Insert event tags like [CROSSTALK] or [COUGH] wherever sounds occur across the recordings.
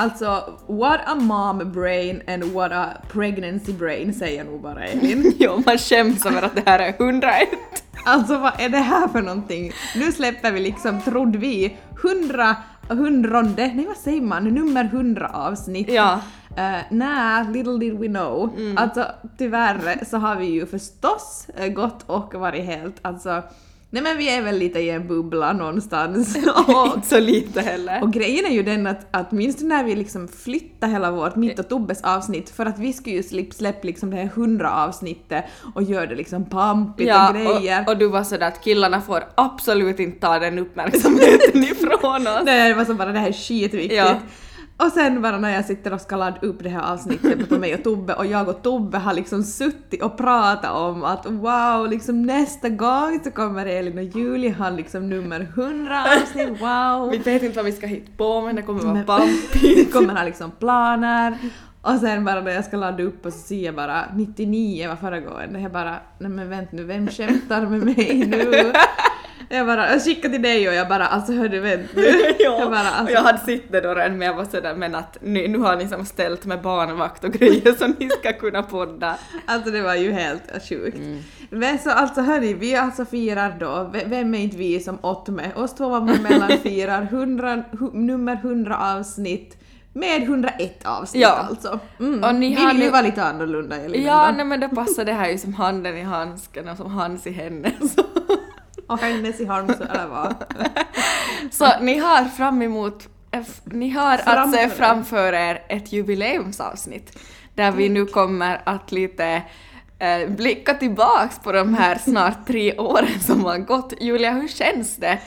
Alltså, what a mom brain and what a pregnancy brain säger nog bara Elin. [LAUGHS] jo, man skäms över att det här är 101. Alltså vad är det här för någonting? Nu släpper vi liksom, trodde vi, hundra, hundronde, nej vad säger man, nummer hundra avsnitt. Ja. Uh, Nej, little did we know. Mm. Alltså tyvärr så har vi ju förstås eh, gått och varit helt, alltså, nej men vi är väl lite i en bubbla någonstans. [LAUGHS] och, [LAUGHS] Inte så lite heller. och grejen är ju den att, att minns du när vi liksom flyttade hela vårt Mitt och Tobbes avsnitt för att vi skulle ju släppa liksom det här hundra avsnittet och göra det liksom pampigt och grejer. och, och du var sådär att killarna får absolut inte ta den uppmärksamheten [LAUGHS] ifrån oss. Nej, det var så bara det här är skitviktigt. Ja. Och sen bara när jag sitter och ska ladda upp det här avsnittet på mig och Tobbe och jag och Tobbe har liksom suttit och pratat om att wow, liksom nästa gång så kommer Elin och Julia ha liksom nummer 100 avsnitt, wow. Vi vet inte vad vi ska hitta på men det kommer vara pampigt. [LAUGHS] Vi kommer ha liksom planer. Och sen bara när jag ska ladda upp och så ser jag bara 99 var föregående. Jag bara, nej men vänta nu, vem skämtar med mig nu? [LAUGHS] Jag bara, jag skickade till dig och jag bara, alltså hördu vänta [LAUGHS] nu. ja, Jag bara, alltså, jag hade sett det då redan men jag var sådär men att nu, nu har ni som ställt med barnvakt och grejer så ni ska kunna podda. Alltså det var ju helt sjukt. Men så alltså hörni, vi alltså firar då, vem är inte vi som Ottme? Oss två var mellan [LAUGHS] firar 100, hu, nummer 100 avsnitt med 101 avsnitt Ja. alltså. Mm. Och ni vill ju nu- vara lite annorlunda Elin Ja, nej men det passar det här ju som handen i handsken och som hans i henne. [LAUGHS] Och hennes i Halmstad eller vad? så ni har fram emot, eh, ni har att se framför er ett jubileumsavsnitt där vi nu kommer att lite eh, blicka tillbaks på de här [LAUGHS] snart tre åren som har gått. Julia, hur känns det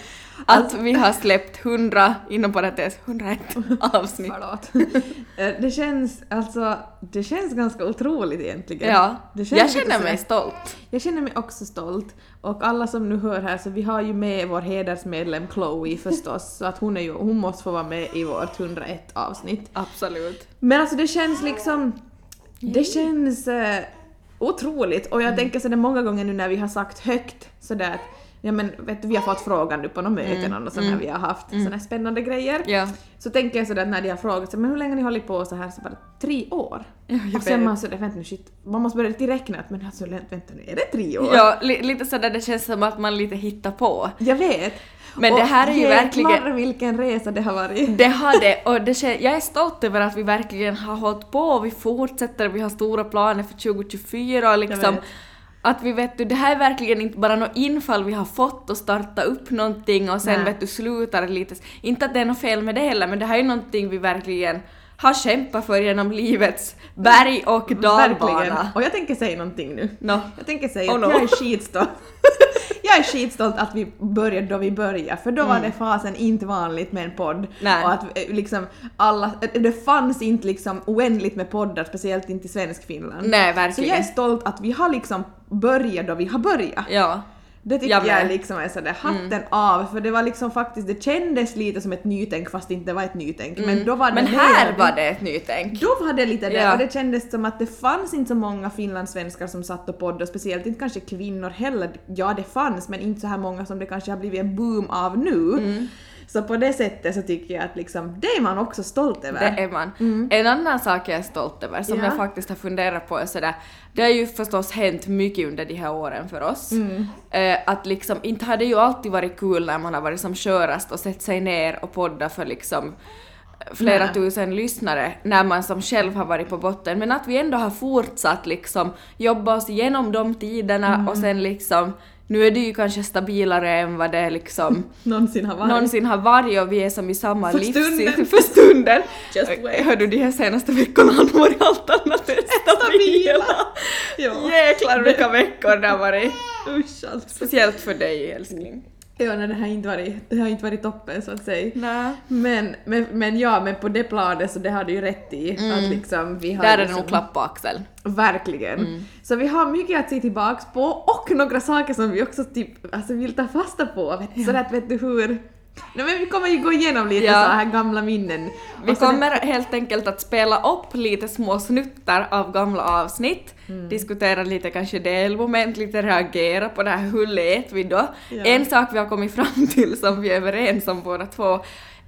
att vi har släppt 100, inom parentes 101 [LAUGHS] avsnitt? Förlåt. Eh, det känns alltså, det känns ganska otroligt egentligen. Ja, jag känner mig stolt. Jag känner mig också stolt. Och alla som nu hör här, så vi har ju med vår hedersmedlem Chloe förstås, så att hon, är ju, hon måste få vara med i vårt 101 avsnitt. Absolut. Men alltså det känns liksom... Det känns eh, otroligt. Och jag Mm. tänker så det många gånger nu när vi har sagt högt sådär att Ja men vet du, vi har fått frågan nu på några möten och sådana mm. vi har haft, sådana här spännande grejer. Ja. Så tänker jag sådär när de har frågat så, men hur länge har ni hållit på så här så bara tre år. Ja, och sen man sådär, vänta nu shit, man måste börja till räkna att men alltså vänta nu, är det tre år? Ja, li, lite sådär det känns som att man lite hittar på. Jag vet. Men Och det här är ju verkligen- vilken resa det har varit. Det har det och det jag är stolt över att vi verkligen har hållit på och vi fortsätter, vi har stora planer för 2024 och liksom. Att vi vet du, det här är verkligen inte bara något infall vi har fått och starta upp någonting och sen Nej. vet du slutar lite. Inte att det är något fel med det heller men det här är någonting vi verkligen har kämpat för genom livets berg och Verkligen. dalbana. Och jag tänker säga någonting nu. No. Jag tänker säga Oh att no. jag är skitstolt. [LAUGHS] jag är skitstolt att vi började då vi började, för då var det fasen inte vanligt med en podd. Mm. Nej. Och att eh, liksom alla, eh, det fanns inte liksom oändligt med poddar, speciellt inte i svensk Finland. Nej, Så jag är verkligen. stolt att vi har liksom börjat då vi har börjat. Ja. Det tycker Jag jag, liksom är sådär hatten av, för det var liksom faktiskt, det kändes lite som ett nytänk fast det inte var ett nytänk. Men då var det Men här var det ett nytänk. Då var det lite det, Ja. och det kändes som att det fanns inte så många finlandssvenskar som satt och poddade, speciellt inte kanske kvinnor heller. Ja, det fanns, men inte så här många som det kanske har blivit en boom av nu. Mm. Så på det sättet så tycker jag att liksom, det är man också stolt över. Det är man. En annan sak jag är stolt över som Ja. jag faktiskt har funderat på är sådär, det har ju förstås hänt mycket under de här åren för oss. Eh, att liksom, inte har det ju alltid varit kul när man har varit som körast och sett sig ner och podda för liksom flera Nej. tusen lyssnare när man som själv har varit på botten men att vi ändå har fortsatt liksom jobba oss igenom de tiderna och sen liksom nu är det ju kanske stabilare än vad det liksom [LAUGHS] Någonsin har varit. någonsin har varit och vi är som i samma För [LAUGHS] för stunden. Just wait. Hör du, de här senaste veckorna har varit allt annat än [LAUGHS] stabila. Ja. Jäklar vilka veckor det har varit. Usch alltså. Speciellt för dig älskling. Ja, nej, det har inte varit, det har inte varit toppen så att säga. Nej. Men, men, men ja, men på det planet så det har du ju rätt i. Att liksom vi har Där är det liksom, nog klapp på axeln. Verkligen. Så vi har mycket att se tillbaks på och några saker som vi också typ, alltså vill ta fasta på. Vet, du, Så att vet du hur... Nej men vi kommer ju gå igenom lite Ja. så här gamla minnen. Vi kommer helt enkelt att spela upp lite små snuttar av gamla avsnitt, Mm. diskutera lite kanske delmoment, lite reagera på det här, hur lät vi då? Ja. En sak vi har kommit fram till som vi är överens om båda två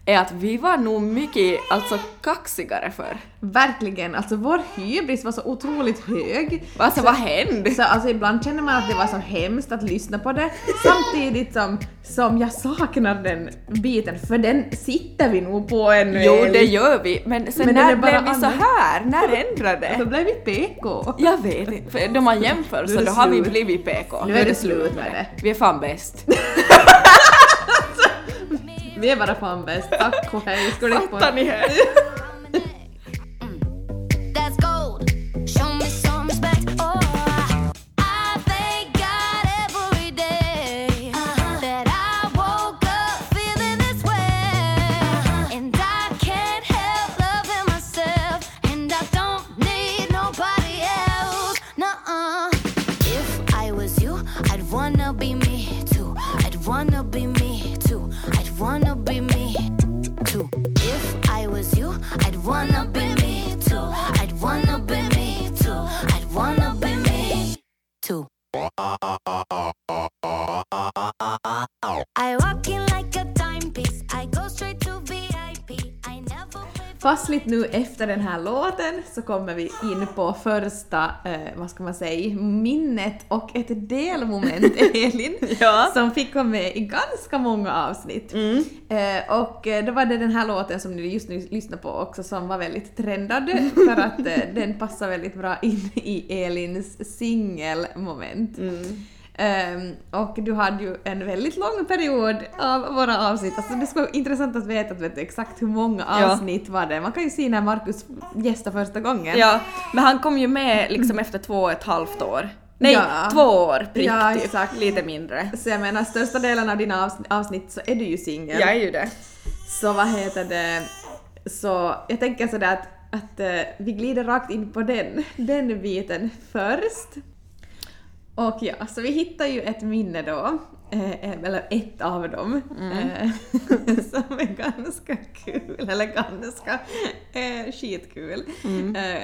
är att vi var nog mycket alltså kaxigare förr. Verkligen, alltså vår hybris var så otroligt hög. Alltså vad hände? Så alltså ibland känner man att det var så hemskt att lyssna på det, samtidigt som, som jag saknar den biten, för den sitter vi nog på ännu. Jo, Elin. det gör vi, men sen Men när blev vi så här? När ändrade Då blev vi PK. Jag vet inte, för då man jämför så då har vi blivit PK. Nu är det slut med det. Vi är fan bäst. [LAUGHS] Vi är bara fan bäst, tack och hej. Du Fattar ni här? [LAUGHS] I walk in like a Fastligt nu efter den här låten så kommer vi in på första, eh, vad ska man säga, minnet och ett delmoment, [LAUGHS] Elin, Ja. som fick vara med i ganska många avsnitt. Eh, och eh, då var det den här låten som ni just nu lyssnar på också som var väldigt trendad [LAUGHS] för att eh, den passar väldigt bra in i Elins singelmoment. Ehm, och du hade ju en väldigt lång period av våra avsnitt. Alltså det skulle vara intressant att veta vet du, exakt hur många Ja. avsnitt var det. Man kan ju se när Markus gästade första gången. Ja, men han kom ju med liksom efter två och ett halvt år. Nej, Ja. två år prick Ja, typ. exakt. Lite mindre. Så jag menar, största delen av dina avs- avsnitt så är du ju singel. Jag är ju det. Så vad heter det, så jag tänker sådär att, att eh, vi glider rakt in på den, den biten först. Och ja, så vi hittar ju ett minne då, eh, eller ett av dem, eh, [LAUGHS] som är ganska kul, eller ganska eh, skitkul. Eh,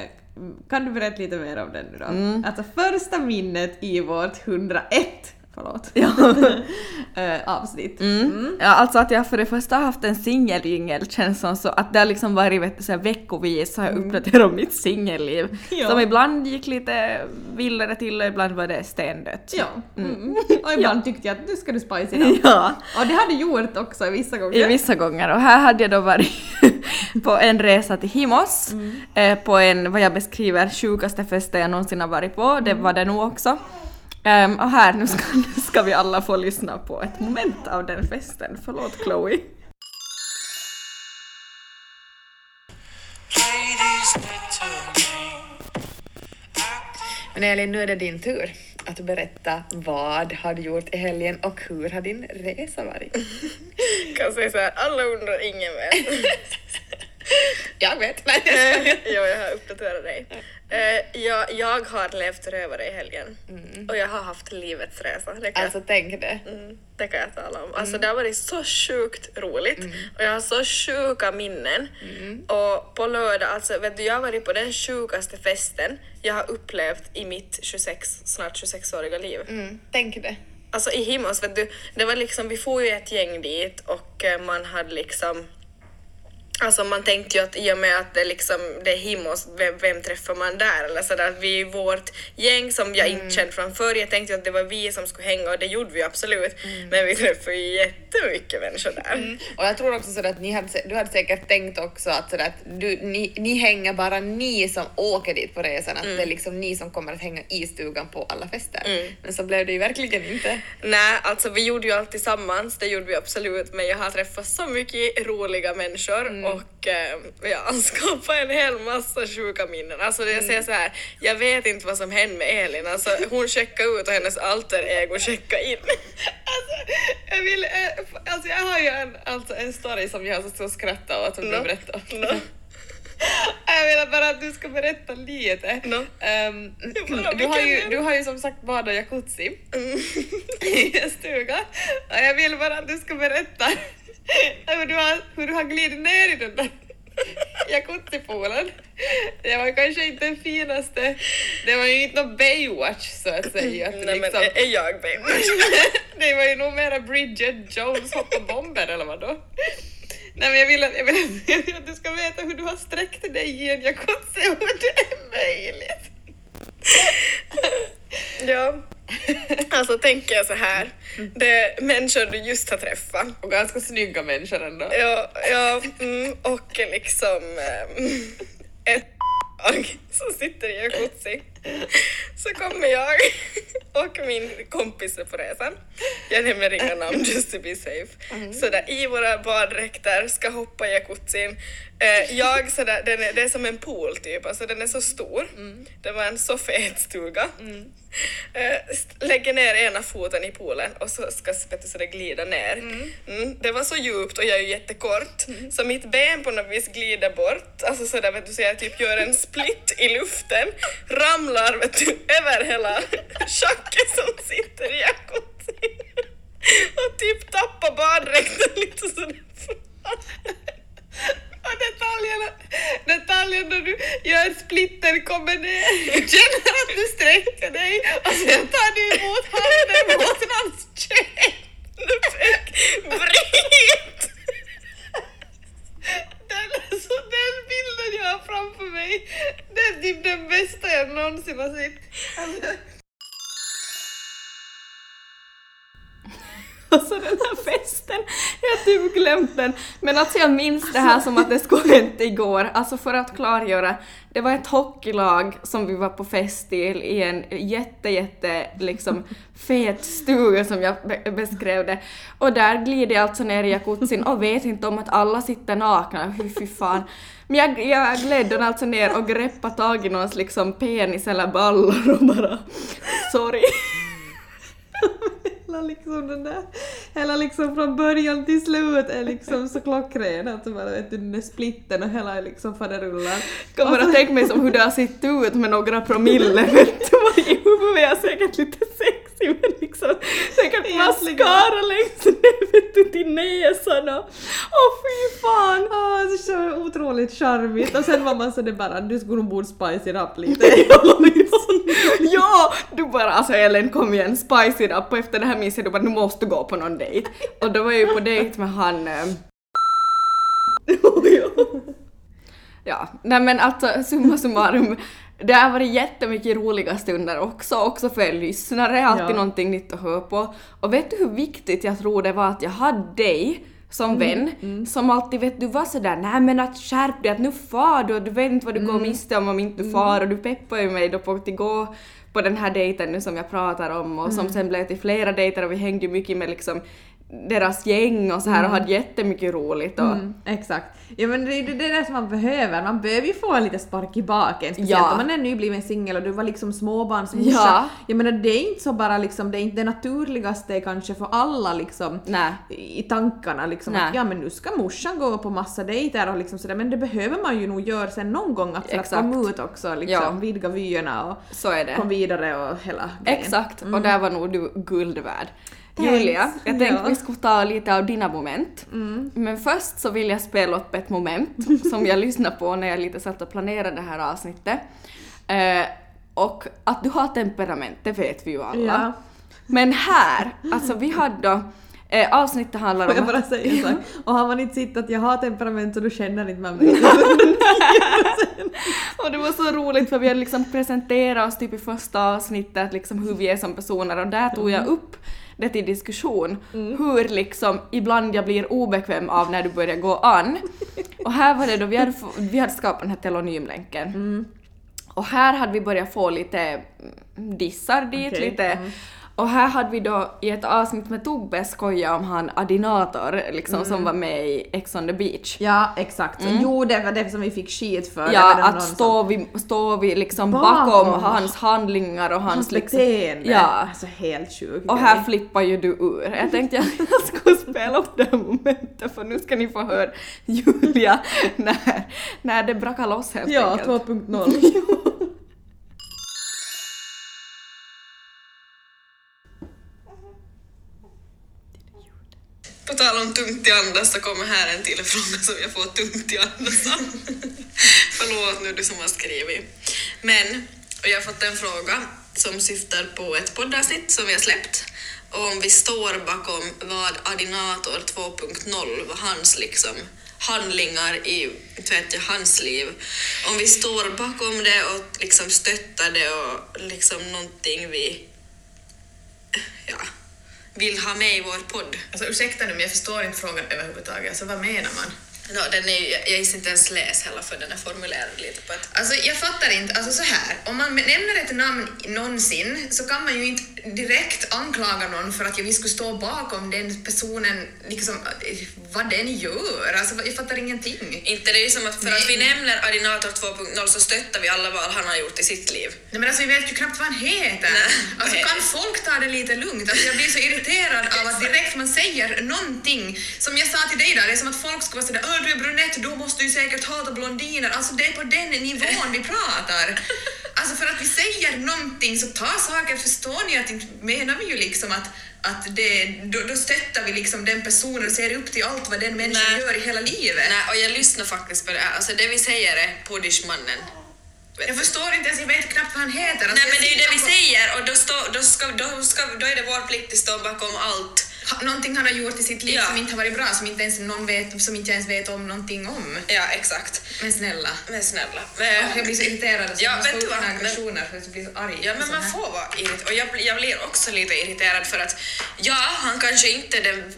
kan du berätta lite mer om den nu då? Alltså första minnet i vårt 101, förlåt, [LAUGHS] eh, avsnitt. Mm. Ja, alltså att jag för det första har haft en singeljingel känns som så att det har liksom varit du, så här, veckovis har jag uppdaterat mitt singelliv. Ja. Som ibland gick lite vildare till och ibland var det stendött. Ja. Mm. Och ibland tyckte jag att nu ska du spice it up. Ja, Och det hade gjort också vissa gånger. i vissa gånger. Och här hade jag då varit [LAUGHS] på en resa till Himos, eh, på en, vad jag beskriver, sjukaste festen jag någonsin har varit på. Det var det nog också. Ehm, och här, nu ska, nu ska vi alla få lyssna på ett moment av den festen. Förlåt Chloe. Men Elin, nu är det din tur att berätta vad har du gjort i helgen och hur har din resa varit? [LAUGHS] kan säga såhär, alla undrar, ingen vet. [LAUGHS] Jag vet. Nej, jag [LAUGHS] jag har uppdaterat dig. Eh, jag, jag har levt rövare i helgen och jag har haft livets resa. Det kan, Alltså tänk det. jag, mm, det kan jag tala om. Alltså det har varit så sjukt roligt och jag har så sjuka minnen. Och på lördag, alltså vet du, jag har varit på den sjukaste festen jag har upplevt i mitt 26, snart 26-åriga liv. Mm, tänk det. Alltså i Himmels, vet du, det var liksom, vi får ju ett gäng dit och eh, man hade liksom Alltså man tänkte ju att i och med att det liksom, det är Himmels, vem, vem träffar man där? Eller sådär, att vi är vårt gäng som jag inte känt från förr. Jag tänkte ju att det var vi som skulle hänga och det gjorde vi absolut. Men vi träffade ju jättemycket människor där. Och jag tror också sådär att ni hade, du hade säkert tänkt också att, sådär att du, ni, ni hänger bara ni som åker dit på resan, att det är liksom ni som kommer att hänga i stugan på alla fester. Men så blev det ju verkligen inte. Nej, alltså vi gjorde ju allt tillsammans, det gjorde vi absolut, men jag har träffat så mycket roliga människor och eh, jag [LAUGHS] skapade en hel massa sjuka minnen. Alltså jag säger så här, jag vet inte vad som hände med Elin, alltså hon checkade ut och hennes alter ego checkade in. [LAUGHS] Alltså, jag vill, eh, alltså jag har ju en, alltså en story som jag så skrattar åt som du No. berättar om. No. [LAUGHS] Jag vill bara att du ska berätta lite. No. Ehm, Bara du, har ju, du har ju som sagt badat jacuzzi i en stuga. Och jag vill bara att du ska berätta hur du har, hur du har glidit ner i den där jacuzzipoolen. Det var kanske inte den finaste, det var ju inte någon Baywatch så att säga. Att Nej men liksom, är, är jag baby? det var ju nog mera Bridget Jones hoppa bomber eller vadå? Nej men jag vill, att, jag, vill att, jag vill att du ska veta hur du har sträckt dig i en jacuzzi och det är möjligt. Ja, [LAUGHS] alltså tänker jag så här. Det är människor du just har träffat. Och ganska snygga människor ändå. Ja, ja mm, och liksom ähm, ett [LAUGHS] som sitter i jacuzzi. Så kommer jag [LAUGHS] och min kompis är på resan. Jag nämner inga namn just to be safe. Så där i våra baddräkter ska hoppa i jacuzzin. Eh, jag sådär, den är, det är som en pool typ, alltså den är så stor. Det var en så fet stuga. Eh, st- lägger ner ena foten i poolen och så ska vet du, så det glida ner. Mm. Det var så djupt och jag är ju jättekort så mitt ben på något vis glider bort, alltså sådär vet du, så jag typ gör en split i luften, ramlar vet du, över hela schacket som sitter i jacuzzin och typ tappar baddräkten lite sådär Och detaljerna, detaljen när du gör splitter kommer ner, du känner att du sträcker dig. Och sen tar du emot handen mot hans käk. Bryt! Den, [LAUGHS] så den bilden jag har framför mig, det är typ den bästa jag någonsin har sett. Alltså, Alltså den här festen, jag har typ glömt den. Men alltså jag minns det här som att det skulle hänt igår. Alltså för att klargöra, det var ett hockeylag som vi var på fest till i en jätte, jätte liksom fet stuga som jag be- beskrev det. Och där glider jag alltså ner i jacuzzin och vet inte om att alla sitter nakna, fy, fy fan. Men jag, jag gled alltså ner och greppade tag i någons liksom penis eller ballar och bara sorry. Hela liksom den där, hela liksom från början till slut är liksom så klockren att bara vet den där splitten och hela liksom faderullan. Kommer att tänka mig som hur det har sett ut med några promille vet du. [LAUGHS] I huvudet? Är säkert lite sexy men liksom säkert Egentligen. mascara längst ner [LAUGHS] vet du till näsan och åh fy fan! Ah, så, så otroligt charmigt och sen var man så det bara du skulle nog borde spice it up lite. [LAUGHS] ja! Du bara alltså Ellen kom igen, spice it up och efter det här minns jag du bara nu måste gå på någon dejt. Och då var jag ju på dejt med han eh, [LAUGHS] Ja, nej men alltså summa summarum, det har varit jättemycket roliga stunder också, också för er lyssnare, alltid Ja. någonting nytt att höra på. Och vet du hur viktigt jag tror det var att jag hade dig som vän, som alltid vet du var sådär nej men att skärp dig, att nu far du och du vet inte vad du går miste om om inte du far och du peppar ju mig då på att gå på den här dejten nu som jag pratar om och som sen blev till flera dejter och vi hängde ju mycket med liksom deras gäng och så här och hade jättemycket roligt och Mm, exakt. Ja men det är det, det som man behöver, man behöver ju få en liten spark i baken. Speciellt Ja. om man är nybliven singel och du var liksom småbarnsmorsa. Ja. Jag menar det är inte så bara liksom, det är inte det naturligaste kanske för alla liksom Nej. i tankarna liksom Nej. att ja men nu ska morsan gå på massa dejter och liksom sådär men det behöver man ju nog göra sen någon gång att för att komma ut också liksom, Ja. vidga vyerna och så är det. kom vidare och hela grejen. Exakt, och där var nog du guld värd. Thanks. Julia, jag tänkte Ja. vi skulle ta lite av dina moment. Men först så vill jag spela upp ett moment [LAUGHS] som jag lyssnade på när jag lite satt och planerade det här avsnittet. Eh, och att du har temperament, det vet vi ju alla. Ja. Men här, alltså vi hade då, eh, avsnittet handlar Får om jag bara säga en sak? [LAUGHS] Och har man inte sett att jag har temperament så du känner inte med mig. [LAUGHS] Och det var så roligt för vi hade liksom presenterat oss typ i första avsnittet liksom hur vi är som personer och där tog jag upp det till diskussion hur liksom ibland jag blir obekväm av när du börjar gå an. [LAUGHS] Och här var det då vi hade, vi hade skapat den här telonymlänken. Och här hade vi börjat få lite mm, dissar dit, Okej, lite och här hade vi då i ett avsnitt med Tobbe skojat om han Adinator liksom som var med i Ex on the beach. Ja, exakt. Jo, det var det som vi fick skit för. Ja, att stå vid, stå vid liksom Bakom. bakom, hans handlingar och hans, Hans liksom... beteende. Ja. Alltså helt sjukt. Och här flippar ju du ur. Jag tänkte jag, [LAUGHS] jag skulle spela upp det här momentet för nu ska ni få höra Julia [LAUGHS] när, när det brakar loss helt Ja, enkelt. 2.0. [LAUGHS] tal om tungt i andas så kommer här en till fråga som jag får tungt i andas. [LAUGHS] Förlåt nu du som har skrivit. Men, och jag har fått en fråga som syftar på ett poddavsnitt som vi har släppt. Och om vi står bakom vad Adinator 2.0, vad hans liksom handlingar i vet jag, hans liv. Om vi står bakom det och liksom stöttar det och liksom någonting vi ja, vill ha med i vår podd. Alltså ursäkta nu men jag förstår inte frågan överhuvudtaget. Alltså vad menar man? No, den är, jag gissar inte ens läs heller för den är formulerad lite på ett... Alltså jag fattar inte, alltså så här, om man nämner ett namn någonsin så kan man ju inte direkt anklaga någon för att vi skulle stå bakom den personen, liksom vad den gör. Alltså jag fattar ingenting. Inte det är ju som att för att vi nämner Adinator 2.0 så stöttar vi alla vad han har gjort i sitt liv. Nej men alltså jag vet ju knappt vad han heter. Nej, Alltså kan folk ta det lite lugnt? Alltså jag blir så irriterad av att direkt man säger någonting, som jag sa till dig där, det är som att folk skulle vara sådär du är brunett, då måste du säkert hata blondiner. Alltså det är på den nivån vi pratar. [LAUGHS] Alltså för att vi säger någonting så ta saker, förstår ni att menar vi ju liksom att att det, då, då stöttar vi liksom den personen och ser upp till allt vad den människan Nej. gör i hela livet. Nej, och jag lyssnar faktiskt på det här. Alltså det vi säger är Puddishmannen. Jag förstår inte ens, jag vet knappt vad han heter. Alltså, Nej men det är ju det vi på- säger och då, stå, då, ska, då, ska, då är det vår plikt att stå bakom allt. Någonting han har gjort i sitt liv Ja. som inte har varit bra, som inte ens någon vet, som inte ens vet om någonting om. Ja, exakt. Men snälla. Men snälla. Men, jag blir så irriterad Ja, vet du vad? aggressioner att jag blir så arg. ja, men man här. får vara irriterad. Och jag, blir- jag blir också lite irriterad för att ja, han kanske inte är den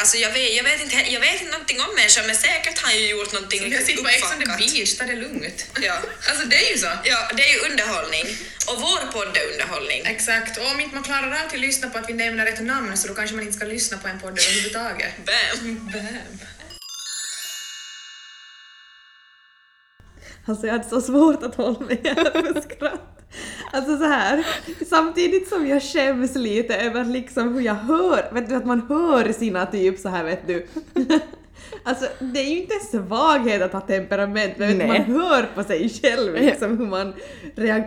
Alltså jag vet, jag, vet inte, jag vet inte någonting om människan men säkert har han ju gjort någonting Jag sitter på Ex on the beach, ta det lugnt. Ja. [LAUGHS] Alltså det är ju så. Ja, det är ju underhållning. Och vår podd är underhållning. Exakt, och om inte man klarar av att lyssna på att vi nämner ett namn så då kanske man inte ska lyssna på en podd överhuvudtaget. [LAUGHS] Bam! Bam. Alltså jag hade så svårt att hålla mig här för skratt. Alltså så här, samtidigt som jag skäms lite över liksom hur jag hör, vet du att man hör sina typ så här vet du. Alltså det är ju inte en svaghet att ha temperament, men man hör på sig själv liksom hur man,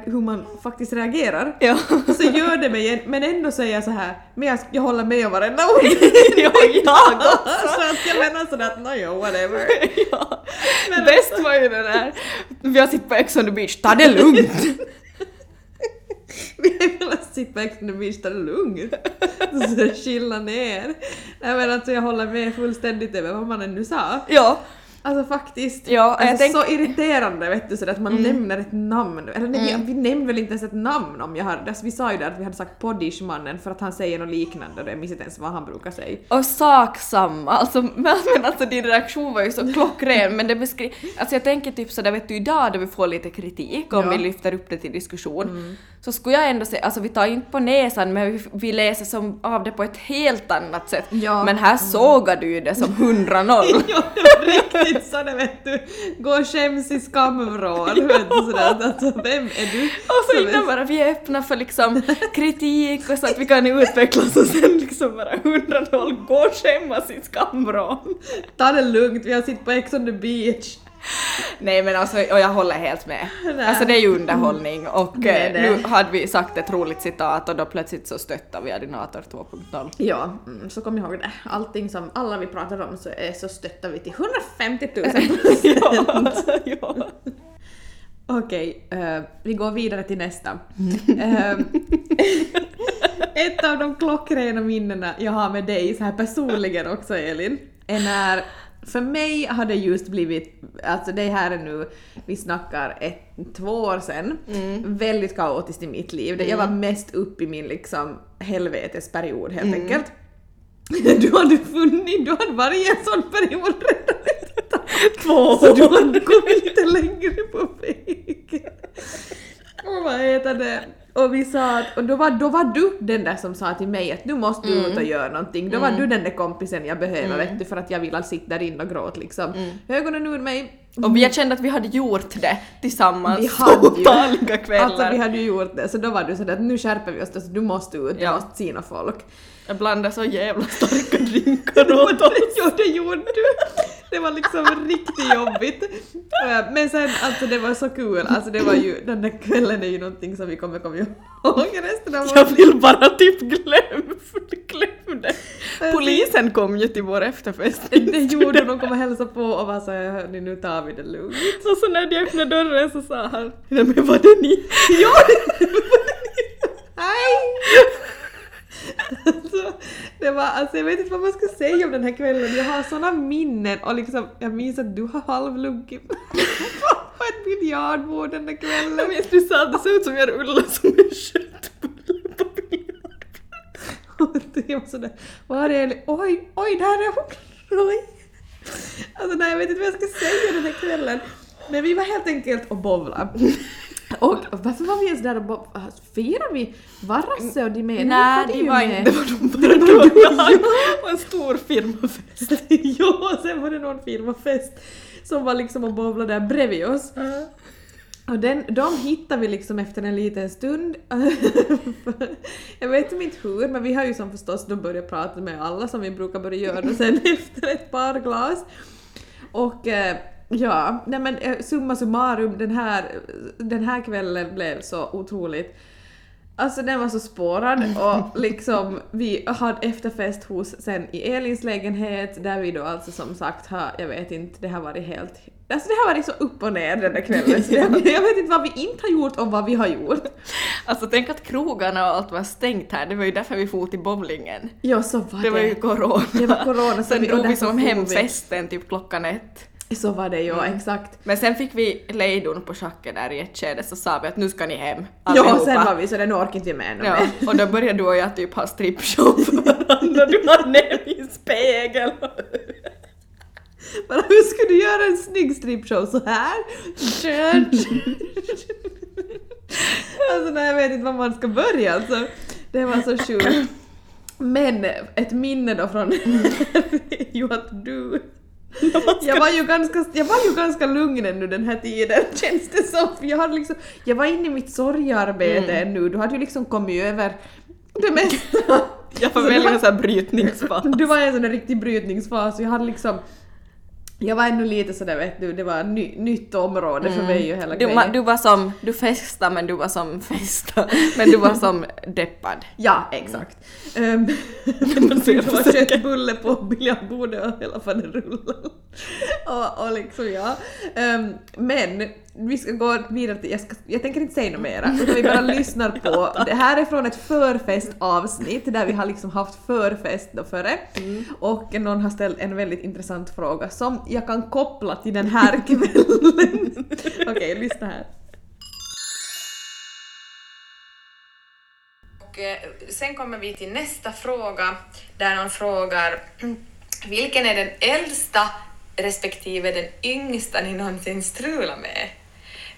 hur man faktiskt reagerar. Ja. Så gör det mig, en- men ändå är jag så här, men jag, jag håller med om varenda ord. [LAUGHS] ja, jag [LAUGHS] också. så att jag menar sådär att no, whatever. [LAUGHS] ja. Men Bäst var ju det där, vi har sittit på Ex on the beach, ta det lugnt! [LAUGHS] Vi har velat sitta på Ex ta det lugnt. Så chilla ner. Nej men alltså jag håller med fullständigt över vad man nu sa. ja, Alltså faktiskt. Ja, alltså, tänk- Så irriterande vet du sådär att man nämner ett namn. Eller nej, vi, vi nämnde väl inte ens ett namn om jag hade, alltså, vi sa ju det att vi hade sagt Poddishmannen för att han säger något liknande och jag minns inte ens vad han brukar säga. och sak samma. Alltså, [LAUGHS] men, alltså din reaktion var ju så [LAUGHS] klockren men det beskriver... Alltså jag tänker typ sådär vet du idag då vi får lite kritik om Ja. vi lyfter upp det till diskussion så skulle jag ändå säga, alltså vi tar inte på näsan men vi, vi läser som av det på ett helt annat sätt. Ja. Men här sågar du ju det som 100-0. [LAUGHS] Ja, det var riktigt så det vet du. Gå och skäms i skamvrån. vet du sådär. Alltså, vem är du? Och så innan bara vi är öppna för liksom kritik och så att vi kan utvecklas och sen liksom bara 100-0 gå och skämmas i skamvrån. Ta det lugnt, vi har suttit på Ex on the beach. [LAUGHS] Nej men alltså, och jag håller helt med. Nej. Alltså det är ju underhållning och Det är eh, nu hade vi sagt ett roligt citat och då plötsligt så stöttar vi Adinator 2.0. Ja, mm, så kom ihåg det. Allting som alla vi pratar om så, är, så stöttar vi till 150 000 [LAUGHS] ja, ja. [LAUGHS] Okej, eh, vi går vidare till nästa. Eh, ett av de klockrena minnena jag har med dig, så här personligen också Elin, är när för mig har det just blivit, alltså det här är nu, vi snackar ett, två år sedan, väldigt kaotiskt i mitt liv. Det- Jag var mest upp i min liksom helvetesperiod helt enkelt. [LAUGHS] Du hade funnit, du hade varit i en sån period redan ett. Två Så du hade kommit lite längre på vägen. Och vad heter det? Och vi sa att, och då var, då var du den där som sa till mig att nu måste du ut och göra någonting. Då var du den där kompisen jag behöver vet du för att jag ville sitta där inne och gråta liksom. Ögonen ur mig. Och vi kände att vi hade gjort det tillsammans Vi hade otaliga kvällar. Alltså vi hade ju gjort det så då var du sådär att nu skärper vi oss, alltså, du måste ut, du Ja. måste syna folk. Jag blandade så jävla starka drinkar [LAUGHS] åt oss. Ja, det gjorde du! Det var liksom riktigt jobbigt. Eh, Men sen, alltså det var så kul. Alltså det var ju, den där kvällen är ju någonting som vi kommer komma ihåg resten av Jag vill bara typ glöm, glöm det. Polisen kom ju till vår efterfest. Det gjorde de kom och hälsade på och var såhär hörni nu tar vi det lugnt. Och så när de öppnade dörren så sa han Nej men var det ni? Ja! [LAUGHS] Hej! Alltså, Det var, alltså jag vet inte vad man ska säga om den här kvällen. Jag har såna minnen och liksom, jag minns att du har halvlunkit [LAUGHS] på ett biljardbord den där kvällen. Jag minns du sa att det såg ut som jag rullade som en köttbulle på biljard. Och det var sådär, var är? Oj, oj, där är hon! Oj. Alltså nej, jag vet inte vad jag ska säga den här kvällen. Men vi var helt enkelt och bowlade. Och varför var vi ens där och bowlade? Firade vi Varasse och de med? Nej, [LAUGHS] de det var inte, [LAUGHS] det var nog bara jag. Och en stor firmafest. [LAUGHS] jo, och sen var det någon firmafest som var liksom och bowlade där bredvid oss. Och den, de hittade vi liksom efter en liten stund. jag vet inte hur, men vi har ju som förstås då börjat prata med alla som vi brukar börja göra sen efter ett par glas. Och eh, ja, nej men eh, summa summarum, den här, den här kvällen blev så otroligt Alltså den var så spårad och [LAUGHS] liksom vi hade efterfest hos sen i Elins lägenhet där vi då alltså som sagt har, jag vet inte, det har varit helt, alltså det har varit så upp och ner den där kvällen så [LAUGHS] jag vet inte vad vi inte har gjort och vad vi har gjort. Alltså tänk att krogarna och allt var stängt här, det var ju därför vi for till bowlingen. Ja så var det. Det var ju corona. Det var corona, så Sen vi- drog vi som hem festen typ klockan ett. [LAUGHS] Så var det ju, Mm. exakt. Men sen fick vi lejdon på schacket där i ett skede så sa vi att nu ska ni hem Ja, allihopa. sen var vi så den orkade inte vi med ännu Ja, mer. och då började du och jag typ ha strippshow för varandra. Du hade ner min spegel. Men hur ska du göra en snygg strippshow så här? alltså nej, jag vet inte var man ska börja alltså. Det var så sjukt. Men ett minne då från [LAUGHS] ju att du jag var, ju ganska, jag var ju ganska lugn ännu den här tiden [LAUGHS] känns det som. Jag, hade liksom, jag var inne i mitt sorgarbete ännu, du hade ju liksom kommit över det mesta. [LAUGHS] Jag var Så väl i det en sån här brytningsfas. du var i en sån där riktig brytningsfas jag hade liksom jag var ännu lite sådär vet du, det var ett ny, nytt område för mig och hela Du, grejen. du var som, du festade men du var som festa. [LAUGHS] Men du var som deppad. Ja, exakt. Um, måste jag det var [LAUGHS] köttbulle på biljardbordet och hela faden rullade. [LAUGHS] och, och liksom ja. Ehm, men vi ska gå vidare till, jag, ska, jag tänker inte säga något mera, utan vi bara lyssnar på, det här är från ett förfestavsnitt där vi har liksom haft förfest då före och någon har ställt en väldigt intressant fråga som jag kan koppla till den här kvällen. [LAUGHS] Okej, lyssna här. Och eh, sen kommer vi till nästa fråga där någon frågar vilken är den äldsta respektive den yngsta ni någonsin strulat med?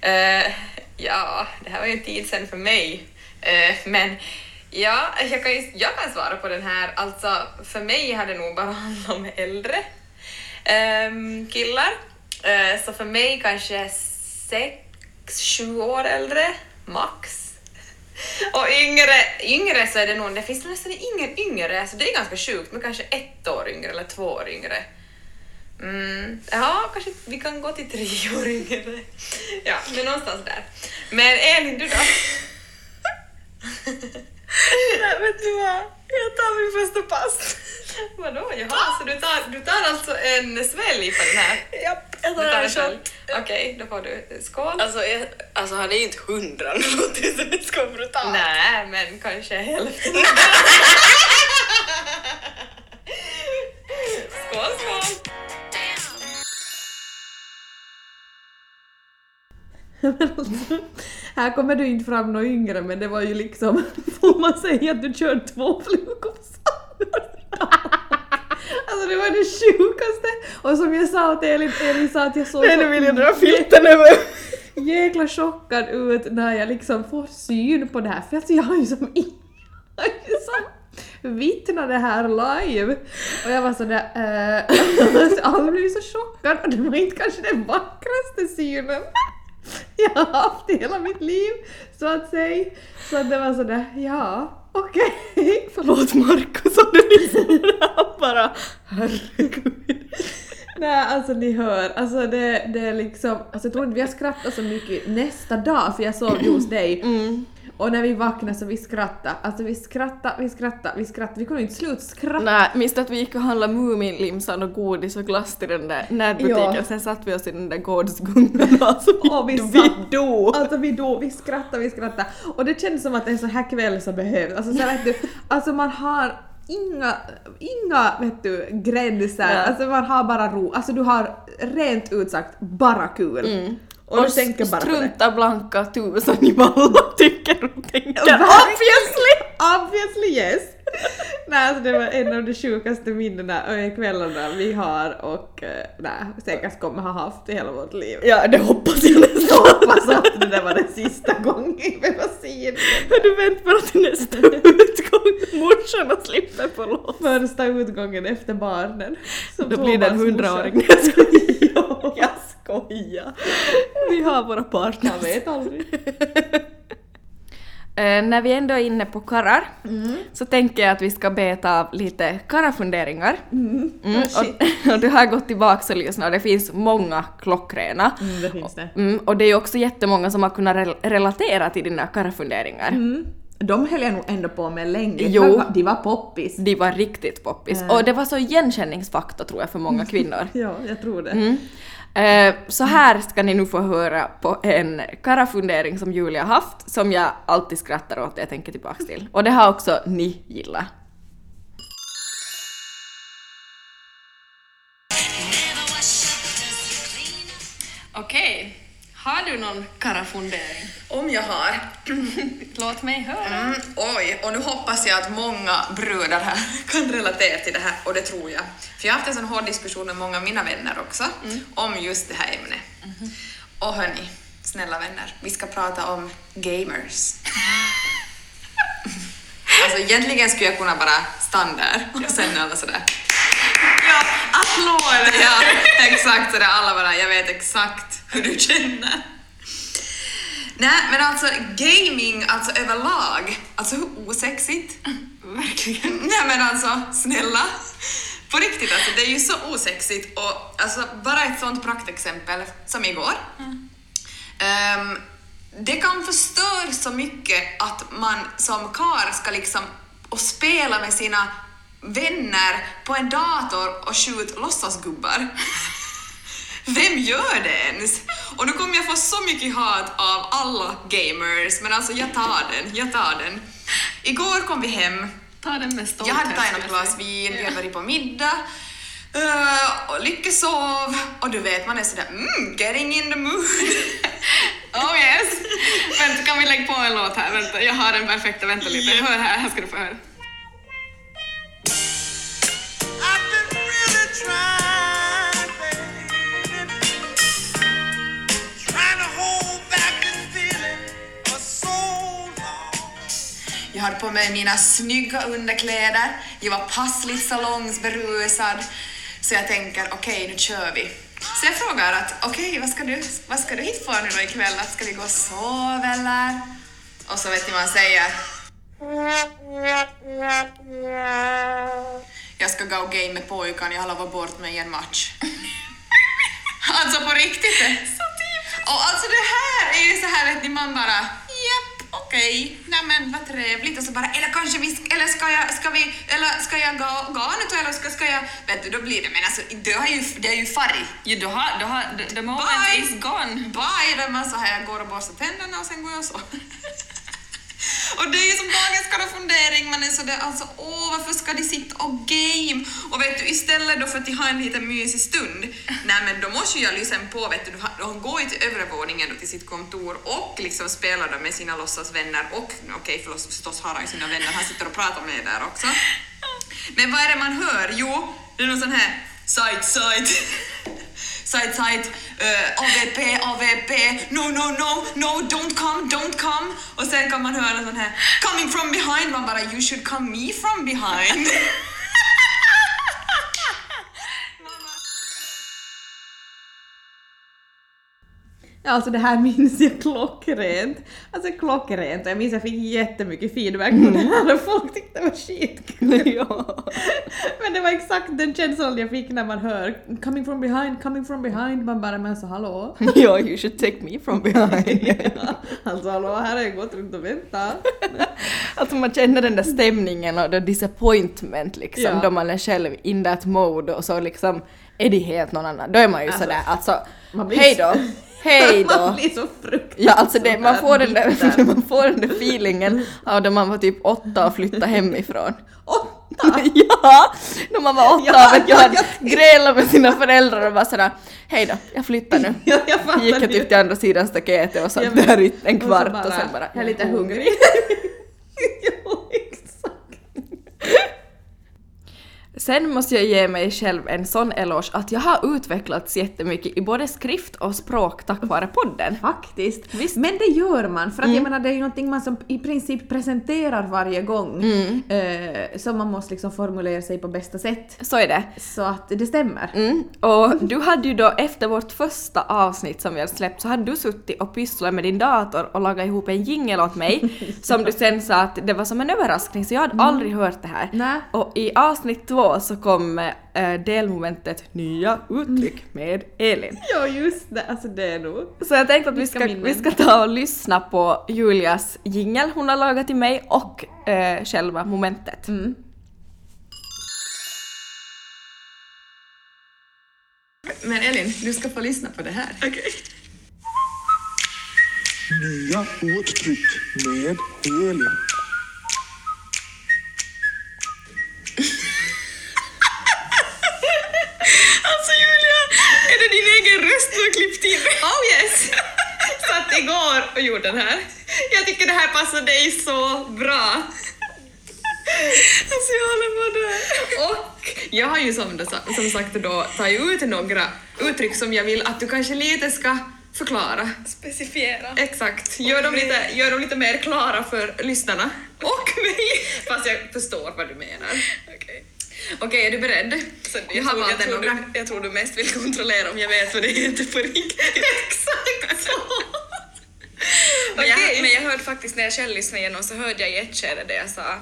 Eh, ja, det här var ju en tid sedan för mig. Eh, men ja, jag kan, jag kan svara på den här. Alltså, för mig har det nog bara handlat om äldre ehm, killar. Eh, så för mig kanske sex, sju år äldre, max. [LAUGHS] Och yngre, yngre så är det nog, det finns nästan ingen yngre, så det är ganska sjukt, men kanske ett år yngre eller två år yngre. Mm, ja, kanske vi kan gå till tre [LAUGHS] år yngre. Ja, men någonstans där. Men Elin, du då? [LAUGHS] Nej, vet du vad? Jag tar min första pass. Vadå? Jaha, så du tar, du tar alltså en svälj på den här? Japp, jag Du tar tar en shot. Okej, då får du skål. Alltså, jag, alltså han är ju inte hundra, det låter ju som det ska vara brutalt. Nej, men kanske hälften. [LAUGHS] skål, skål! Men alltså, här kommer du inte fram något yngre men det var ju liksom, [LAUGHS] får man säga att du kör två flugor? [LAUGHS] Alltså det var det sjukaste! Och som jag sa åt Elin, Elin sa att jag såg Nej, så nu vill jag dra filten över. jäkla chockad ut när jag liksom får syn på det här för alltså jag har ju som ingen vittnat det här live och jag var sådär äh, alla blev så [LAUGHS] chockade och det var inte kanske den vackraste synen [LAUGHS] jag har haft i hela mitt liv så att säga. Så att det var sådär, ja okej. [LAUGHS] Förlåt Markus om du lyssnar det [LAUGHS] bara herregud. Nej, alltså ni hör, alltså det, det är liksom, alltså jag tror inte vi har skrattat så mycket nästa dag för jag ju hos dig. Och när vi vaknade så vi skrattade, alltså vi skrattade, vi skrattade, vi skrattade, vi kunde inte sluta skratta. Nej, minns att vi gick och handlade Muminlimsan och godis och glass till den där nätbutiken? Ja. Sen satt vi oss i den där gårdsgungan och alltså vi, [LAUGHS] Och vi, vi dog. Alltså vi dog, vi skrattade, vi skrattade. Och det kändes som att en sån här kväll så behövs. Alltså så vet du, alltså man har inga, inga vet du, gränser, Ja. alltså man har bara ro, alltså du har rent ut sagt bara kul. Mm. Och, du tänker bara det. strunta blanka tusan i vad alla tycker och tänker. Obviously! Obviously yes! nej, alltså det var en av de sjukaste minnena och kvällarna vi har och eh, nej, säkert kommer ha haft i hela vårt liv. Ja, det hoppas jag Jag nästan. hoppas att det där var den sista gången vi var sidor. Du väntar bara till nästa utgång. Morsorna slipper på lov. Första utgången efter barnen. Då blir det en hundraåring. Jag. [LAUGHS] Ja. Jag skojar. Vi har våra partners. Man vet aldrig. [LAUGHS] Eh, när vi ändå är inne på karrar Mm. så tänker jag att vi ska beta av lite karrafunderingar. Mm, shit. och, [LAUGHS] och du har gått tillbaka och lyssnat och det finns många klockrena. Mm, det finns det. Mm, och det är ju också jättemånga som har kunnat rel- relatera till dina karrafunderingar. Mm. De höll jag nog ändå på med länge. Jo. De var, poppis. De var riktigt poppis. Äh. Och det var så igenkänningsfaktor tror jag för många kvinnor. [LAUGHS] Ja, jag tror det. Mm. Eh, så här ska ni nu få höra på en karafundering som Julia haft, som jag alltid skrattar åt jag tänker tillbaks till. Och det har också ni gillat. Okej, har du någon karafundering? Om jag har. [LAUGHS] Låt mig höra. Mm, oj, och nu hoppas jag att många bröder här [LAUGHS] kan relatera till det här, och det tror jag. För jag har haft en sån hård diskussion med många av mina vänner också om just det här ämnet. Och hörni, snälla vänner, vi ska prata om gamers. [LAUGHS] alltså egentligen skulle jag kunna bara stanna där och sen alla sådär. Applåder! Ja, exakt sådär. Alla bara, jag vet exakt hur du känner. Nej, men alltså gaming alltså överlag, alltså hur osexigt? [LAUGHS] Verkligen. Nej men alltså, snälla. På riktigt alltså, det är ju så osexigt och alltså bara ett sånt praktexempel som igår. Ehm, det kan förstöra så mycket att man som kar ska liksom och spela med sina vänner på en dator och skjuta låtsasgubbar. Vem gör det ens? Och nu kommer jag få så mycket hat av alla gamers, men alltså jag tar den, jag tar den. Igår kom vi hem, Ta den med stolthet. jag hade tagit något glas vin, vi hade varit på middag, eh, och Lycke sov, och du vet man är sådär mm, getting in the mood. [LAUGHS] Oh yes! Vänta, kan vi lägga på en låt här? Vänta, jag har den perfekta. Vänta lite. Hör här, här ska du få höra. Hade på mig mina snygga underkläder, jag var passligt salongsberusad, så jag tänker okej, nu kör vi. Så jag frågar att okej, vad, ska du, vad ska du hit på nu då ikväll? Att ska vi gå och sova eller? Och så vet ni vad han säger? Jag ska gå och game med pojkarna, jag har lovat bort mig i en match. [LAUGHS] alltså på riktigt. Så Och alltså det här är ju så här ni, man bara okej, nej men vad trevligt och så bara eller kanske vi, eller ska jag, ska vi, eller ska jag gå, gå nu då eller ska, ska jag, vet du då blir det, men alltså det är ju, det är ju färg. Ja, du har, du har, the, the moment Bye. is gone. Bye, där man så här går och borstar tänderna och sen går jag och så. [LAUGHS] Och det är ju som dagens fundering, man är sådär alltså åh varför ska de sitta och game? Och vet du istället då för att de har en liten mysig stund, nej men då måste ju jag lyssna på vet du, de går ju till övre våningen då till sitt kontor och liksom spelar då med sina låtsasvänner och okej förlåt förstås har han sina vänner, han sitter och pratar med där också. Men vad är det man hör? Jo, det är någon sån här side side side side eh, uh, AVP AVP no no no no don't come don't come. Och sen kan man höra sån här coming from behind. Man bara you should come me from behind. [LAUGHS] Ja, alltså det här minns jag klockrent. Alltså klockrent. Jag minns jag fick jättemycket feedback på det här och folk tyckte det var skitkul. [LAUGHS] ja. Men det var exakt den känslan jag fick när man hör coming from behind, coming from behind. Man bara men så hallå? [LAUGHS] ja, you should take me from behind. [LAUGHS] Ja, alltså hallå, här har jag gått runt och väntat. Alltså man känner den där stämningen och the disappointment liksom Ja. då man är själv in that mode och så liksom är det helt någon annan. Då är man ju Alltså, sådär alltså man blir hej då, hej [LAUGHS] Man då. blir så fruktansvärt Ja alltså det, man, får den där, [LAUGHS] man får den där feelingen av då man var typ åtta och flyttade hemifrån. [LAUGHS] Åtta! ja! När man var åtta Ja, och ja, hade jag- grälat med sina föräldrar och bara sådär hej då, jag flyttar nu. Ja, jag Gick jag typ till andra sidan staketet och satt Ja, där i en Och så kvart och sen bara jag är lite hungrig. jo, exakt. Sen måste jag ge mig själv en sån eloge att jag har utvecklats jättemycket i både skrift och språk tack vare podden. Faktiskt. Visst. Men det gör man, för att Mm. jag menar det är ju någonting man som i princip presenterar varje gång. Mm. Eh, så man måste liksom formulera sig på bästa sätt. Så är det. Så att det stämmer. Mm. Och du hade ju då efter vårt första avsnitt som vi hade släppt så hade du suttit och pysslat med din dator och lagat ihop en jingel åt mig [LAUGHS] som du sen sa att det var som en överraskning så jag hade aldrig hört det här. Nej. Och i avsnitt två så kom eh, delmomentet nya uttryck med Elin. Ja, just det. Alltså det är nog... Så jag tänkte att vi ska, vi ska ta och lyssna på Julias jingel hon har lagat till mig och eh, själva momentet. Mm. Men Elin, du ska få lyssna på det här. Okej. Nya uttryck med Elin. Alltså Julia, är det din egen röst du har klippt in? Oh yes! Satt igår och gjorde den här. Jag tycker det här passar dig så bra. Alltså jag håller på dö. Och jag har ju som, som sagt då tagit ut några uttryck som jag vill att du kanske lite ska förklara. Specifiera. Exakt, gör dem, lite, gör dem lite mer klara för lyssnarna. Och mig! Fast jag förstår vad du menar. Okej. Okej, är du beredd? Så jag tror- en tror du, jag tror du mest vill kontrollera om jag vet vad det heter på riktigt. [LAUGHS] Exakt så! [LAUGHS] Men, jag, men jag hörde faktiskt när jag själv lyssnade igenom så hörde jag i ett skede det jag sa.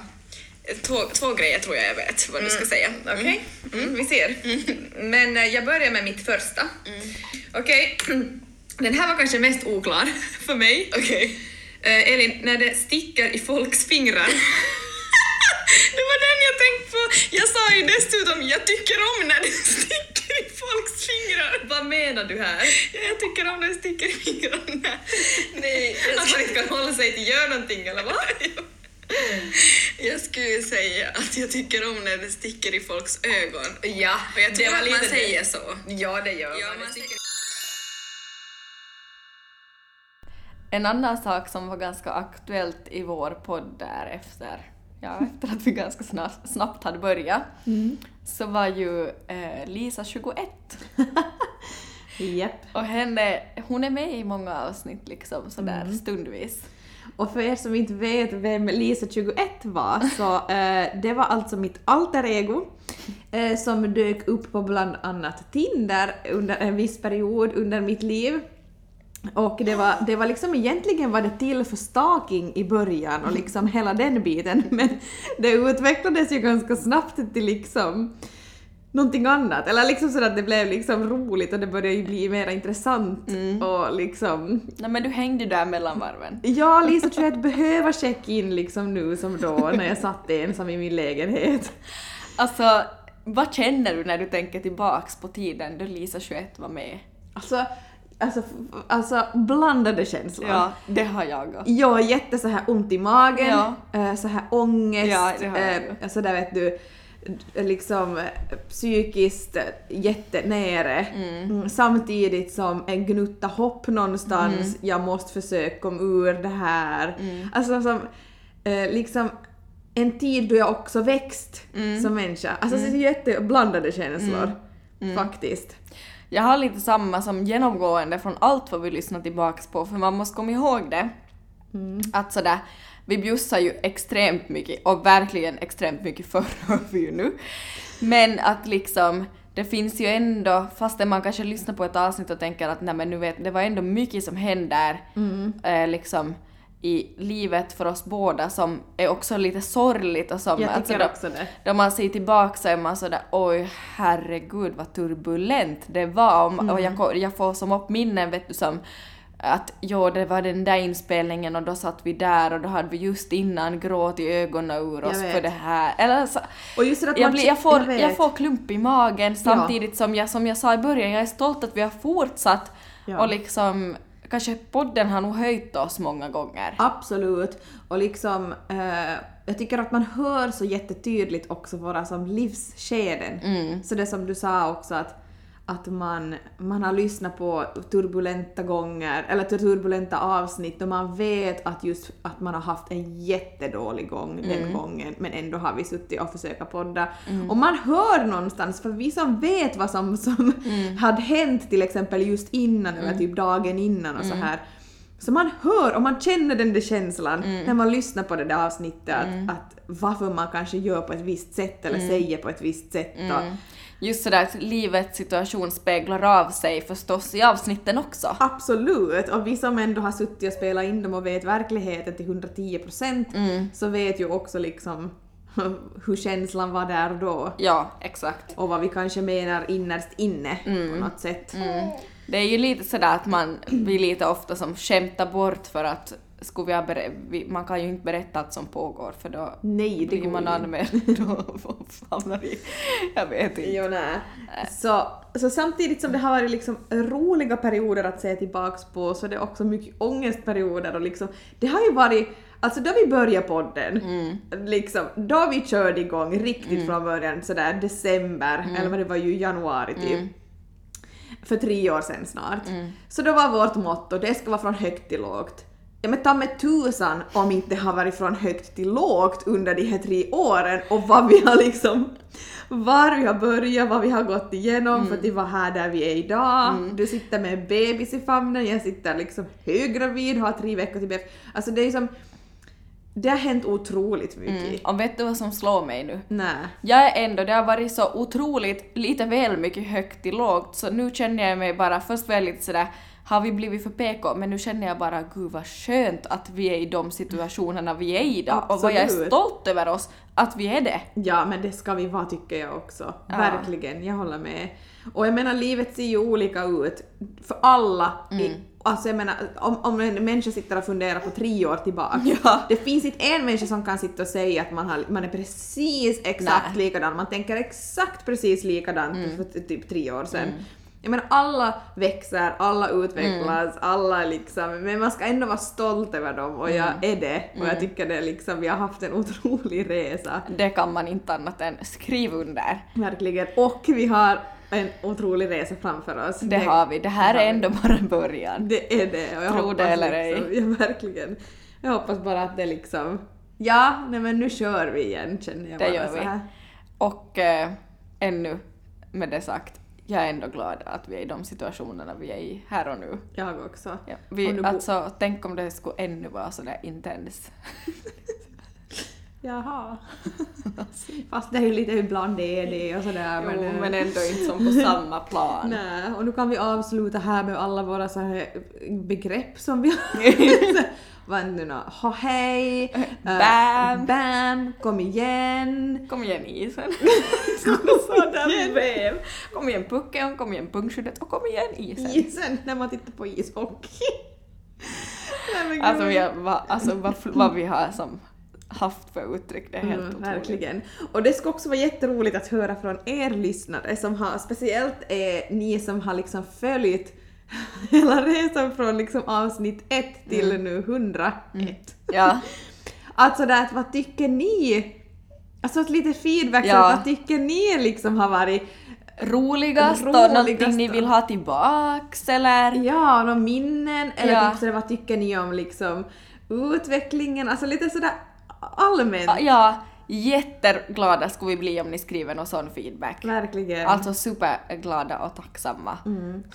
Två, två grejer tror jag jag vet vad du ska säga. Okej, mm, vi ser. Men eh, jag börjar med mitt första. Okej, [CLEARS THROAT] den här var kanske mest oklar [LAUGHS] för mig. Okej. Eh, Elin, när det sticker i folks fingrar. [LAUGHS] Det var den jag tänkte på. Jag sa ju dessutom jag tycker om när det [LAUGHS] sticker i folks fingrar. Vad menar du här? Ja, jag tycker om när det sticker i fingrarna. Nej, jag [LAUGHS] Att man inte kan hålla sig till gör någonting eller vad? Jag skulle säga att jag tycker om när det sticker i folks ögon. Ja, Och jag tror det var att lite man det. säger så. Ja, det gör Ja, man. man Det sticker- En annan sak som var ganska aktuellt i vår podd där efter, ja, efter att vi ganska snabbt, snabbt hade börjat, så var ju eh, Lisa 21. [LAUGHS] Japp. Och henne, hon är med i många avsnitt liksom sådär stundvis. Och för er som inte vet vem Lisa 21 var, så eh, det var alltså mitt alter ego eh, som dök upp på bland annat Tinder under en viss period under mitt liv. Och det var, det var liksom egentligen var det till för stalking i början och liksom hela den biten [LAUGHS] men det utvecklades ju ganska snabbt till liksom någonting annat. Eller liksom så att det blev liksom roligt och det började ju bli mer intressant och liksom Nej men du hängde ju där mellan varven. Ja, Lisa tror jag att behöver checka in liksom nu som då när jag satt ensam i min lägenhet. Alltså, vad känner du när du tänker tillbaks på tiden då Lisa 21 var med? Alltså, alltså, alltså blandade känslor. Ja, det har jag också. Jag har jätte så här ont i magen, Ja. eh, så här ångest, Ja, alltså där vet du, liksom psykiskt eh, jättenere. Mm, Samtidigt som en gnutta hopp någonstans, Mm. jag måste försöka komma ur det här. Alltså som, eh, liksom en tid då jag också växt Mm. som människa. Alltså så jätteblandade känslor. Mm. Faktiskt. Jag har lite samma som genomgående från allt vad vi lyssnar tillbaks på, för man måste komma ihåg det. Att sådär, vi bjussar ju extremt mycket, och verkligen extremt mycket förr hör [LAUGHS] vi ju nu. Men att liksom, det finns ju ändå, fastän man kanske lyssnar på ett avsnitt och tänker att nej men nu vet, det var ändå mycket som hände eh, liksom i livet för oss båda som är också lite sorgligt och som... Jag alltså då- också det. då man ser tillbaka så är man sådär oj herregud vad turbulent det var och, och jag, ko- jag får som upp minnen vet du som att jo det var den där inspelningen och då satt vi där och då hade vi just innan gråt i ögonen ur oss för det här. Eller så, Och just det att jag, man blir, jag, får, jag jag får klump i magen samtidigt som jag, som jag sa i början, jag är stolt att vi har fortsatt Ja. och liksom kanske podden har nog höjt oss många gånger. Absolut. Och liksom, eh, jag tycker att man hör så jättetydligt också våra som livsskeden. Så det som du sa också att, att man, man har lyssnat på turbulenta gånger, eller turbulenta avsnitt och man vet att just att man har haft en jättedålig gång den gången men ändå har vi suttit och försökt podda. Och man hör någonstans, för vi som vet vad som, som [LAUGHS] hade hänt till exempel just innan eller typ dagen innan och så här. Så man hör och man känner den där känslan när man lyssnar på det där avsnittet att, att varför man kanske gör på ett visst sätt eller säger på ett visst sätt. Och, Just sådär att livets situation speglar av sig förstås i avsnitten också. Absolut! Och vi som ändå har suttit och spelat in dem och vet verkligheten till 110% så vet ju också liksom [LAUGHS] hur känslan var där då. Ja, exakt. Och vad vi kanske menar innerst inne på något sätt. Det är ju lite sådär att man blir lite ofta som skämtar bort för att skulle vi ha ber- man kan ju inte berätta allt som pågår för då Nej, det blir man anmäld och hamnar i... Jag vet inte. Jo, nej. Så, så samtidigt som det har varit liksom roliga perioder att se tillbaks på så är det också mycket ångestperioder och liksom, det har ju varit, alltså då vi började podden, liksom, då vi körde igång riktigt från början sådär december, eller vad det var ju januari typ. För tre år sedan snart. Så då var vårt motto, det ska vara från högt till lågt. Ja men ta med tusan om inte har varit från högt till lågt under de här tre åren och vad vi har liksom var vi har börjat, vad vi har gått igenom för att vi var här där vi är idag. Du sitter med en bebis i famnen, jag sitter liksom höggravid, har tre veckor till bebis. Alltså det är som... Det har hänt otroligt mycket. Mm. Och vet du vad som slår mig nu? Nej. Jag är ändå, det har varit så otroligt, lite väl mycket högt till lågt, så nu känner jag mig bara, först var jag lite sådär, har vi blivit för PK? Men nu känner jag bara, gud vad skönt att vi är i de situationerna vi är i idag. Och vad jag är Absolut. stolt över oss, att vi är det. Ja, men det ska vi vara tycker jag också. Verkligen, jag håller med. Och jag menar, livet ser ju olika ut för alla. I, alltså jag menar, om, om en människa sitter och funderar på tre år tillbaka. [LAUGHS] Ja. Det finns inte en människa som kan sitta och säga att man, har, man är precis exakt Nej. likadan, man tänker exakt precis likadant för typ tre år sedan. Jag menar alla växer, alla utvecklas, alla liksom, men man ska ändå vara stolt över dem och jag är det. Och jag tycker det liksom, vi har haft en otrolig resa. Det kan man inte annat än skriva under. Verkligen. Och vi har en otrolig resa framför oss. Det har vi. Det här är ändå bara början. Det är det. Och jag Tro det hoppas eller liksom, ej. [LAUGHS] Ja, verkligen. Jag hoppas bara att det liksom... Ja, nej men nu kör vi igen känner jag Det bara gör så vi. Och eh, ännu med det sagt, jag är ändå glad att vi är i de situationerna vi är i här och nu. Jag också. Ja, Om vi, bo- alltså, tänk om det skulle ännu vara sådär intens. [LAUGHS] Jaha. [LAUGHS] Fast det är ju lite ibland det är det och sådär. Jo, eh, men ändå inte som på samma plan. [LAUGHS] Nej, och nu kan vi avsluta här med alla våra så här begrepp som vi har. Vad nu nå? Ha hej, [LAUGHS] eh, Bam. bam, kom igen. Kom igen isen. [LAUGHS] Vev. Kom igen pucken, kom igen pungskyddet och kom igen isen. Isen, när man tittar på ishockey. [LAUGHS] Nej, Alltså, vi har, va, alltså vad, vad vi har som haft för uttryck, det är helt Mm, otroligt. verkligen. Och det ska också vara jätteroligt att höra från er lyssnare som har, speciellt är ni som har liksom följt [LAUGHS] hela resan från liksom avsnitt 1 till Mm. nu 101. Ja. [LAUGHS] Alltså där, att vad tycker ni? Alltså att lite feedback, Ja. vad tycker ni liksom har varit Roligast och Roligast någonting ni och- vill ha tillbaks eller? Ja, några minnen eller Ja. typ sådär, vad tycker ni om liksom utvecklingen? Alltså lite sådär allmänt. Ja, jätteglada skulle vi bli om ni skriver någon sån feedback. Verkligen. Alltså superglada och tacksamma.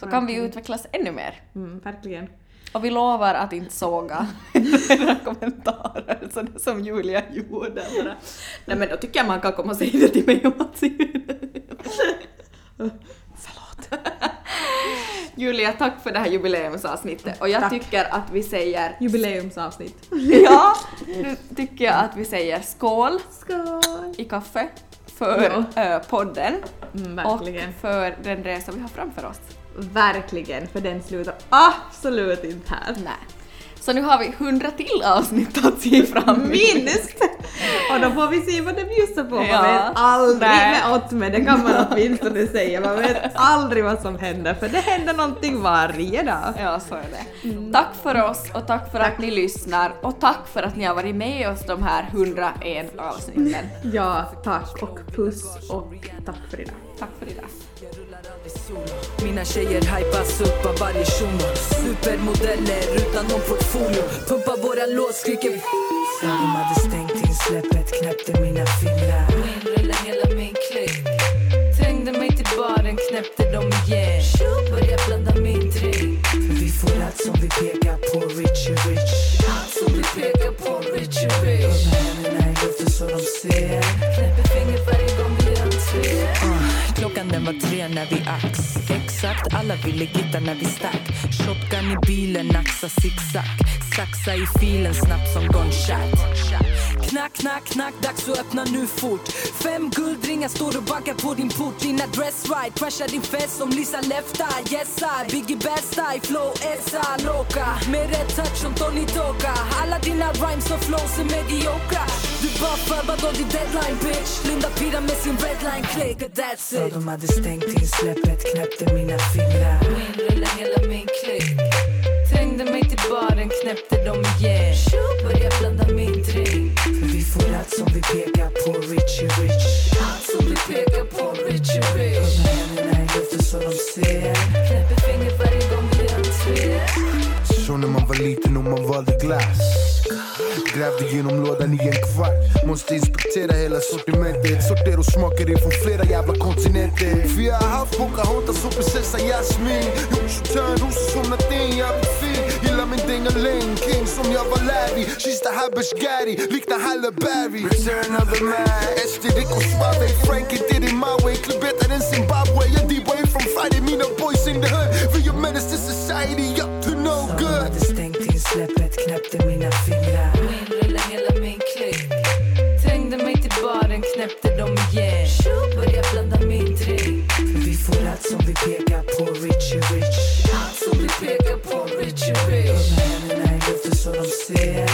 Så kan vi utvecklas ännu mer. Mm, verkligen. Och vi lovar att inte såga [LAUGHS] era kommentarer så det som Julia gjorde. Bara. Nej men då tycker jag man kan komma och säga det till mig och Mats. [LAUGHS] Förlåt. Julia, tack för det här jubileumsavsnittet och jag Tack. tycker att vi säger Jubileumsavsnitt. [LAUGHS] Ja, nu tycker jag att vi säger skål Skål! i kaffe för Ja. podden Mm, och för den resa vi har framför oss. Verkligen, för den slutar absolut inte här. Nej. Så nu har vi 100 till avsnitt att se fram emot. Minst! Och då får vi se vad det bjussar på. Man Ja. vet aldrig Nej. med åt med, det kan man åtminstone säga. Man vet aldrig vad som händer, för det händer någonting varje dag. Ja, så är det. Tack för oss och tack för att ni lyssnar och tack för att ni har varit med oss de här 101 avsnitten. Ja, tack och puss och tack för idag. Tack för idag. Mina tjejer hypas upp av varje shuno. Supermodeller utan någon portfolio. Pumpar våra låt, skriker de hade stängt in släppet, knäppte mina fingrar. Inrulla hela min klick. Trängde mig till baren, knäppte dem igen. Började blanda min drink. Vi får allt som vi pekar på, Richie Rich. Allt som vi pekar på, Richie Rich. Med händerna i luften så de ser. Knäpper fingret Klockan den var tre när vi ax. Exakt, alla ville gitta när vi stack. Shotgun i bilen, axa zigzag. Saxa i filen snabbt som gunshot Knack, knack, knack, dags att öppna nu fort. Fem guldringar står och bankar på din port. Din adress right, crashar din fest som Lisa Lefta Yes I, Biggie bästa i flow essa loca Med rätt touch som Tony Toka. Alla dina rhymes och flows är mediokra. Du bara förbad av din deadline bitch. Linda Pira med sin redline click that's it. De hade stängt in släppet, knäppte mina fingrar. Inrulla hela min klick. Trängde mig till baren, knäppte dem igen. Började blanda min drink Allt som vi pekar på, Richie Rich Allt som vi pekar på, Richie Rich med händerna i luften så de ser Knäpper fingret varje gång vi entré Så när man var liten och man valde glass Grävde genom lådan i en kvart Måste inspektera hela sortimentet Sortera och smaka det från flera jävla kontinenter För jag har haft Pocahontas och prinsessan Jasmin Gjort sån rosor som jag blir fin Gillar min dingeling, king som jag var Larry. She's the Habesh Gary, liknar Halle Berry. Return of the man Esti, Rico Suave Frankie did it my way. Klubb än Zimbabwe Jag D-way from Friday Mina boys in the hood. We a menace to society Up to no good knäppte mina fingrar. Inrulla hela min klick. Trängde mig till baren, knäppte dem igen. Började blanda min drink. För vi får allt som vi pekar på, Richie Rich. Allt som vi pekar på, Richie Rich. Upp med händerna i luften så de ser